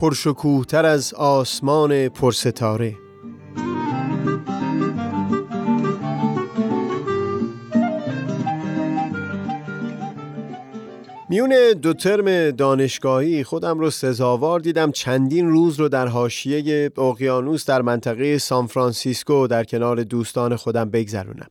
پرشکوهتر از آسمان پرستاره. میون دو ترم دانشگاهی خودم رو سزاوار دیدم. چندین روز رو در حاشیه اقیانوس در منطقه سان فرانسیسکو در کنار دوستان خودم بگذرونم.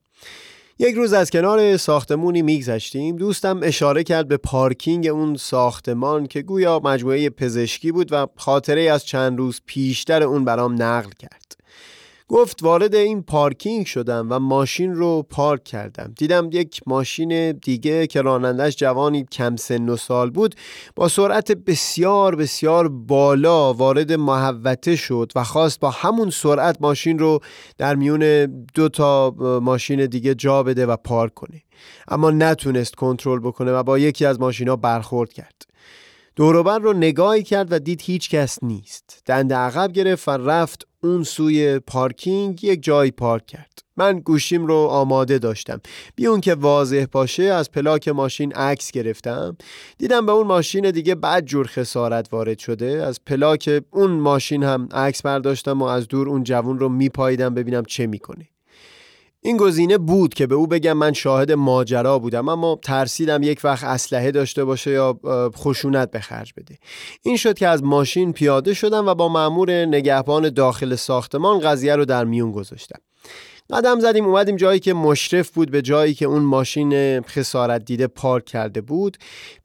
یک روز از کنار ساختمونی میگذشتیم. دوستم اشاره کرد به پارکینگ اون ساختمان که گویا مجموعه پزشکی بود و خاطره از چند روز پیشتر اون برام نقل کرد. گفت وارد این پارکینگ شدم و ماشین رو پارک کردم. دیدم یک ماشین دیگه که رانندش جوانی کم سن و سال بود با سرعت بسیار بسیار بالا وارد محوته شد و خواست با همون سرعت ماشین رو در میون دو تا ماشین دیگه جا بده و پارک کنه. اما نتونست کنترل بکنه و با یکی از ماشینا برخورد کرد. دوروبر رو نگاهی کرد و دید هیچ کس نیست. دنده عقب گرفت و رفت اون سوی پارکینگ یک جایی پارک کرد. من گوشیم رو آماده داشتم. بی اون که واضح باشه از پلاک ماشین عکس گرفتم. دیدم به اون ماشین دیگه بد جور خسارت وارد شده. از پلاک اون ماشین هم عکس برداشتم و از دور اون جوون رو میپاییدم ببینم چه می‌کنه. این گزینه بود که به او بگم من شاهد ماجرا بودم اما ترسیدم یک وقت اسلحه داشته باشه یا خشونت به خرج بده. این شد که از ماشین پیاده شدم و با مأمور نگهبان داخل ساختمان قضیه رو در میون گذاشتم. قدم زدیم اومدیم جایی که مشرف بود به جایی که اون ماشین خسارت دیده پارک کرده بود.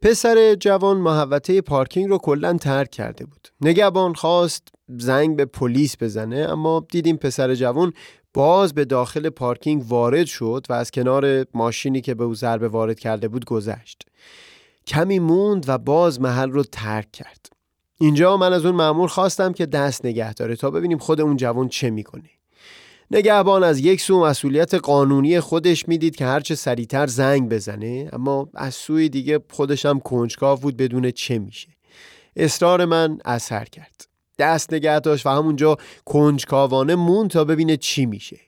پسر جوان محوطه پارکینگ رو کلا ترک کرده بود. نگهبان خواست زنگ به پلیس بزنه اما دیدیم پسر جوان باز به داخل پارکینگ وارد شد و از کنار ماشینی که به او ضربه وارد کرده بود گذشت. کمی موند و باز محل رو ترک کرد. اینجا من از اون مأمور خواستم که دست نگه داره تا ببینیم خود اون جوان چه می‌کنه. نگهبان از یک سو مسئولیت قانونی خودش می‌دید که هرچه سریعتر زنگ بزنه اما از سوی دیگه خودش هم کنجکاو بود بدون چه میشه. اصرار من اثر کرد. دست نگه داشت و همونجا کنجکاوانه مون تا ببینه چی میشه.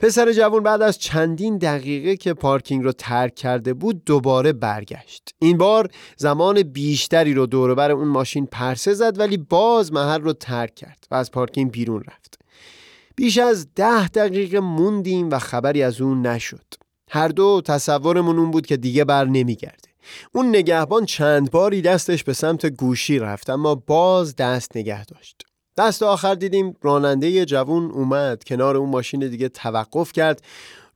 پسر جوان بعد از چندین دقیقه که پارکینگ رو ترک کرده بود دوباره برگشت. این بار زمان بیشتری رو دوربر اون ماشین پرسه زد ولی باز محل رو ترک کرد و از پارکینگ بیرون رفت. بیش از ده دقیقه موندیم و خبری از اون نشد. هر دو تصورمون اون بود که دیگه بر نمیگرده. اون نگهبان چند باری دستش به سمت گوشی رفت اما باز دست نگه داشت. دست آخر دیدیم راننده جوون اومد کنار اون ماشین دیگه توقف کرد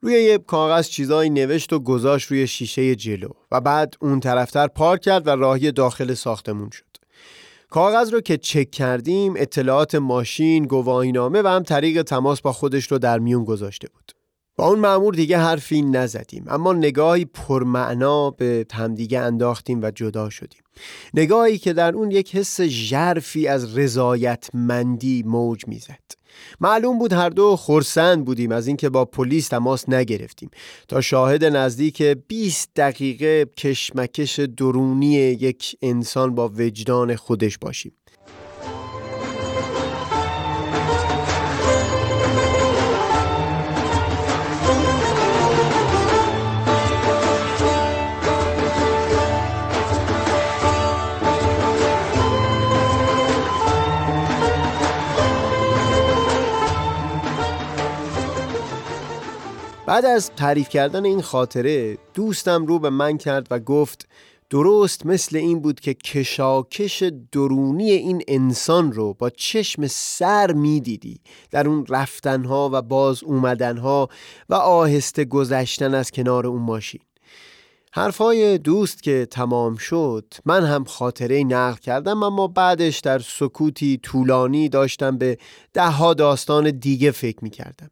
روی یه کاغذ چیزایی نوشت و گذاشت روی شیشه جلو و بعد اون طرفتر پارک کرد و راهی داخل ساختمون شد. کاغذ رو که چک کردیم اطلاعات ماشین، گواهینامه و هم طریق تماس با خودش رو در میون گذاشته بود. با اون معمور دیگه حرفی نزدیم. اما نگاهی پرمعنا به همدیگه انداختیم و جدا شدیم. نگاهی که در اون یک حس ژرفی از رضایتمندی موج می‌زد. معلوم بود هر دو خرسند بودیم از اینکه با پلیس تماس نگرفتیم. تا شاهد نزدیک 20 دقیقه کشمکش درونی یک انسان با وجدان خودش باشیم. بعد از تعریف کردن این خاطره دوستم رو به من کرد و گفت درست مثل این بود که کشاکش درونی این انسان رو با چشم سر می‌دیدی. در اون رفتنها و باز اومدنها و آهسته گذشتن از کنار اون ماشین. حرفای دوست که تمام شد من هم خاطره نقل کردم اما بعدش در سکوتی طولانی داشتم به دهها داستان دیگه فکر می کردم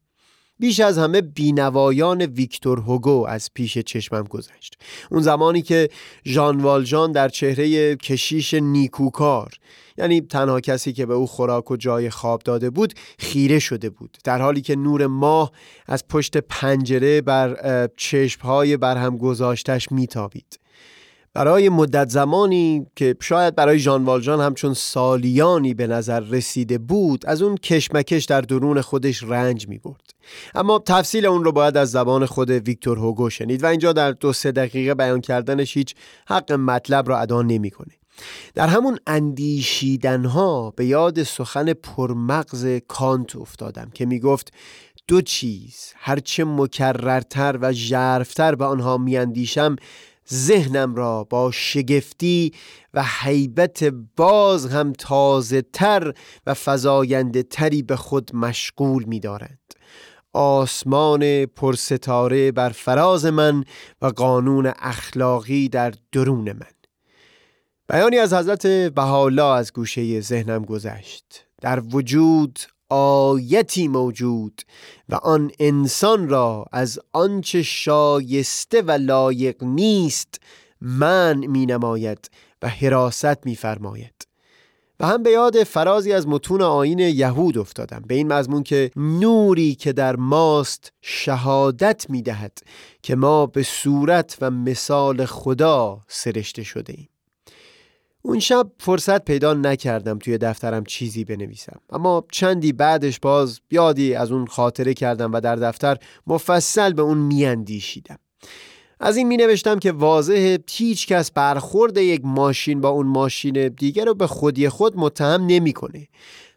بیش از همه بینوایان ویکتور هوگو از پیش چشمم گذشت. اون زمانی که ژان والژان در چهره کشیش نیکوکار یعنی تنها کسی که به او خوراک و جای خواب داده بود خیره شده بود. در حالی که نور ماه از پشت پنجره بر چشمهای برهم گذاشتش میتابید. برای مدت زمانی که شاید برای ژان والژان همچون سالیانی به نظر رسیده بود از اون کشمکش در درون خودش رنج می برد. اما تفصیل اون رو باید از زبان خود ویکتور هوگو شنید و اینجا در دو سه دقیقه بیان کردنش هیچ حق مطلب را ادا نمی‌کنه. در همون اندیشیدنها به یاد سخن پرمغز کانت افتادم که می گفت دو چیز هرچه مکررتر و ژرفتر به آنها میاندیشم ذهنم را با شگفتی و حیبت باز هم تازه تر و فضاینده تری به خود مشغول می دارند. آسمان پرستاره بر فراز من و قانون اخلاقی در درون من بیانی از حضرت بهاءالله از گوشه ذهنم گذشت در وجود آیتی موجود و آن انسان را از آنچه شایسته و لایق نیست من می نماید و حراست می فرماید و هم به یاد فرازی از متون آین یهود افتادم به این مضمون که نوری که در ماست شهادت می دهد که ما به صورت و مثال خدا سرشته شده ایم. اون شب فرصت پیدا نکردم توی دفترم چیزی بنویسم. اما چندی بعدش باز یادی از اون خاطره کردم و در دفتر مفصل به اون میاندیشیدم. از این می نوشتم که واضح هیچ کس برخورد یک ماشین با اون ماشین دیگر رو به خودی خود متهم نمی‌کنه.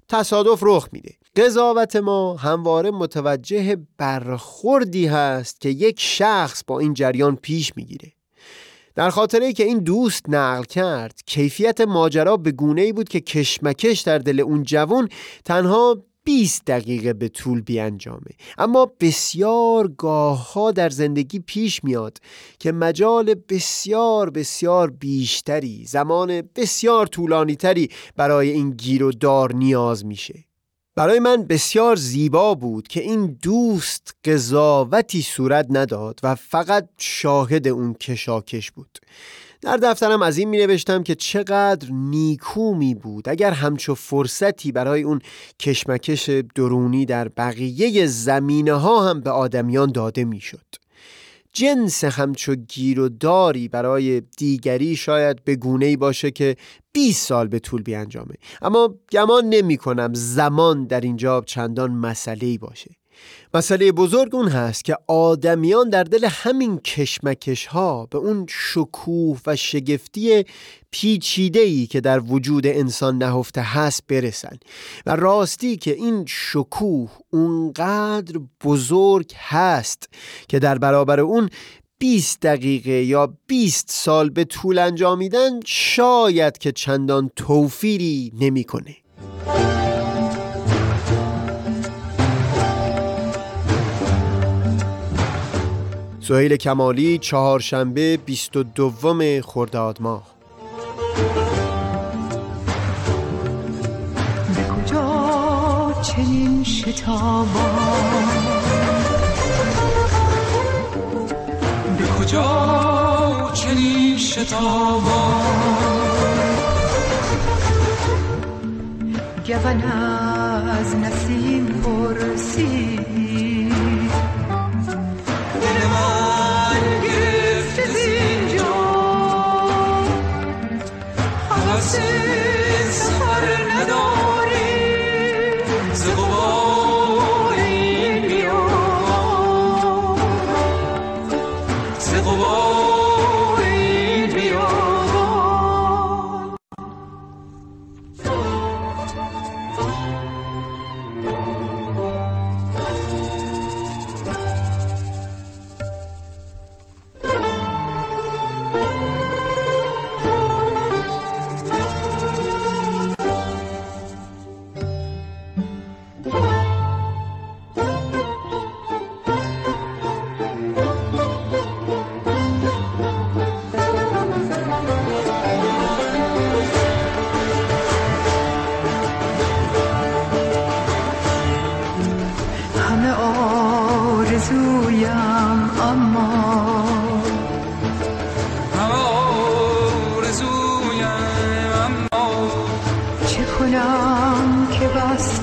تصادف رخ میده. قضاوت ما همواره متوجه برخوردی هست که یک شخص با این جریان پیش می‌گیره. در خاطره که این دوست نقل کرد کیفیت ماجرا به گونه ای بود که کشمکش در دل اون جوان تنها 20 دقیقه به طول بیانجامه. اما بسیار گاه ها در زندگی پیش میاد که مجال بسیار بسیار بیشتری زمان بسیار طولانی تری برای این گیر و دار نیاز میشه. برای من بسیار زیبا بود که این دوست قضاوتی صورت نداد و فقط شاهد اون کشاکش بود در دفترم از این می نوشتم که چقدر نیکو می بود اگر همچو فرصتی برای اون کشمکش درونی در بقیه زمینه ها هم به آدمیان داده می شد. جنس همچو گیر و داری برای دیگری شاید به گونه باشه که 20 سال به طول بیانجامه. اما گمان نمی کنم زمان در اینجا چندان مسئله باشه. مسئله بزرگ اون هست که آدمیان در دل همین کشمکش ها به اون شکوه و شگفتی پیچیده ای که در وجود انسان نهفته هست برسن و راستی که این شکوه اونقدر بزرگ هست که در برابر اون 20 دقیقه یا 20 سال به طول انجامیدن شاید که چندان توفیری نمی‌کنه. سهیل کمالی چهارشنبه 22 خرداد ماه. چنین شتابان؟ به کجا چنین شتابان؟ گون از نسیم پرسید. قبار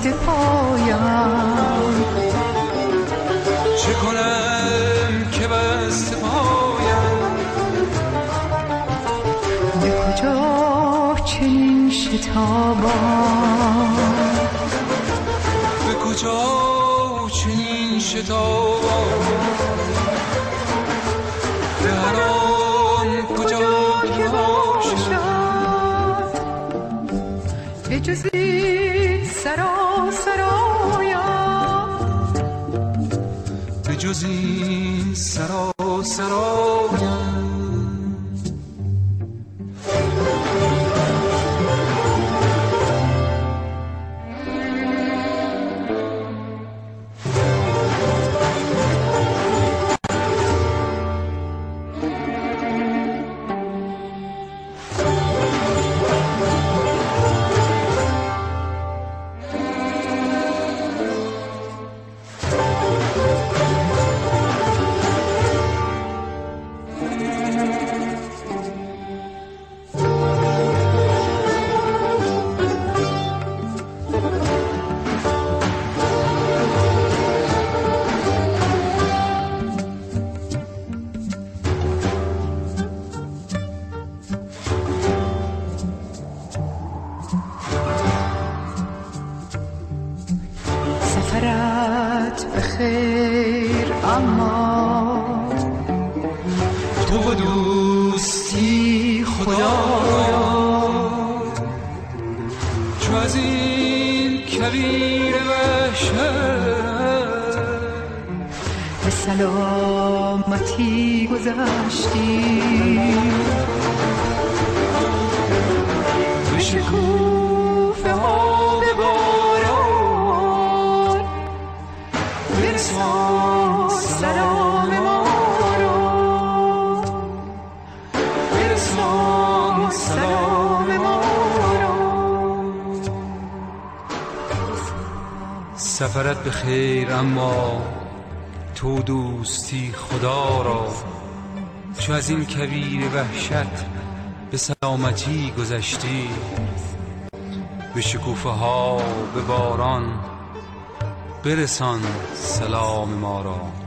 دست پایم چه کنم که بست پایم به کجا چنین شتابان؟ به کجا چنین شتابان؟ جز این سرا سرایم سفرت به خیر اما تو و دوستی خدا. چو از این کویر وحشت به سلامتی گذشتی. سفرت به خیر اما تو دوستی خدا را چو از این کویر وحشت به سلامتی گذشتی. به شکوفه ها به باران برسان سلام ما را.